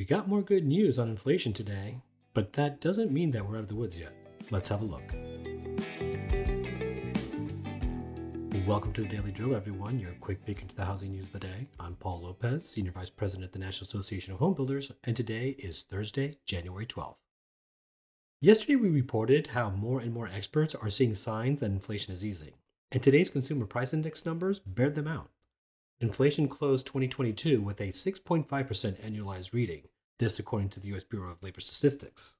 We got more good news on inflation today, but that doesn't mean that we're out of the woods yet. Let's have a look. Welcome to the Daily Drill, everyone. Your quick peek into the housing news of the day. I'm Paul Lopez, Senior Vice President at the National Association of Home Builders, and today is Thursday, January 12th. Yesterday, we reported how more and more experts are seeing signs that inflation is easing, and today's Consumer Price Index numbers bear them out. Inflation closed 2022 with a 6.5% annualized reading, this according to the U.S. Bureau of Labor Statistics.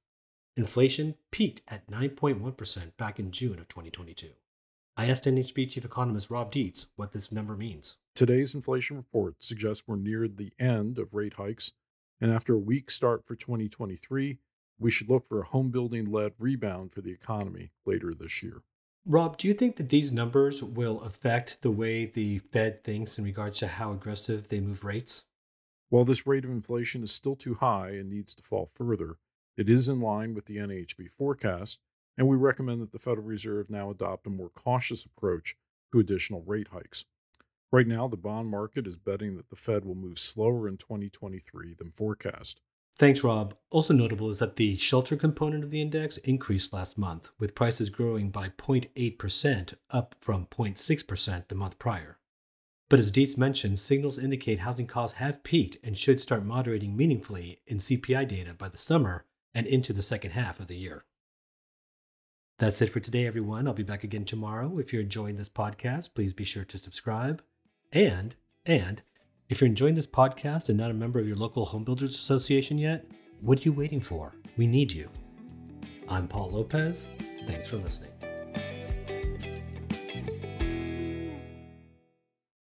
Inflation peaked at 9.1% back in June of 2022. I asked NAHB Chief Economist Rob Dietz what this number means. Today's inflation report suggests we're near the end of rate hikes, and after a weak start for 2023, we should look for a home building led rebound for the economy later this year. Rob, do you think that these numbers will affect the way the Fed thinks in regards to how aggressive they move rates? While this rate of inflation is still too high and needs to fall further, it is in line with the NAHB forecast and we recommend that the Federal Reserve now adopt a more cautious approach to additional rate hikes. Right now, the bond market is betting that the Fed will move slower in 2023 than forecast. Thanks, Rob. Also notable is that the shelter component of the index increased last month, with prices growing by 0.8%, up from 0.6% the month prior. But as Dietz mentioned, signals indicate housing costs have peaked and should start moderating meaningfully in CPI data by the summer and into the second half of the year. That's it for today, everyone. I'll be back again tomorrow. If you're enjoying this podcast, please be sure to subscribe. And, and, if you're enjoying this podcast and not a member of your local home builders association yet, what are you waiting for? We need you. I'm Paul Lopez. Thanks for listening.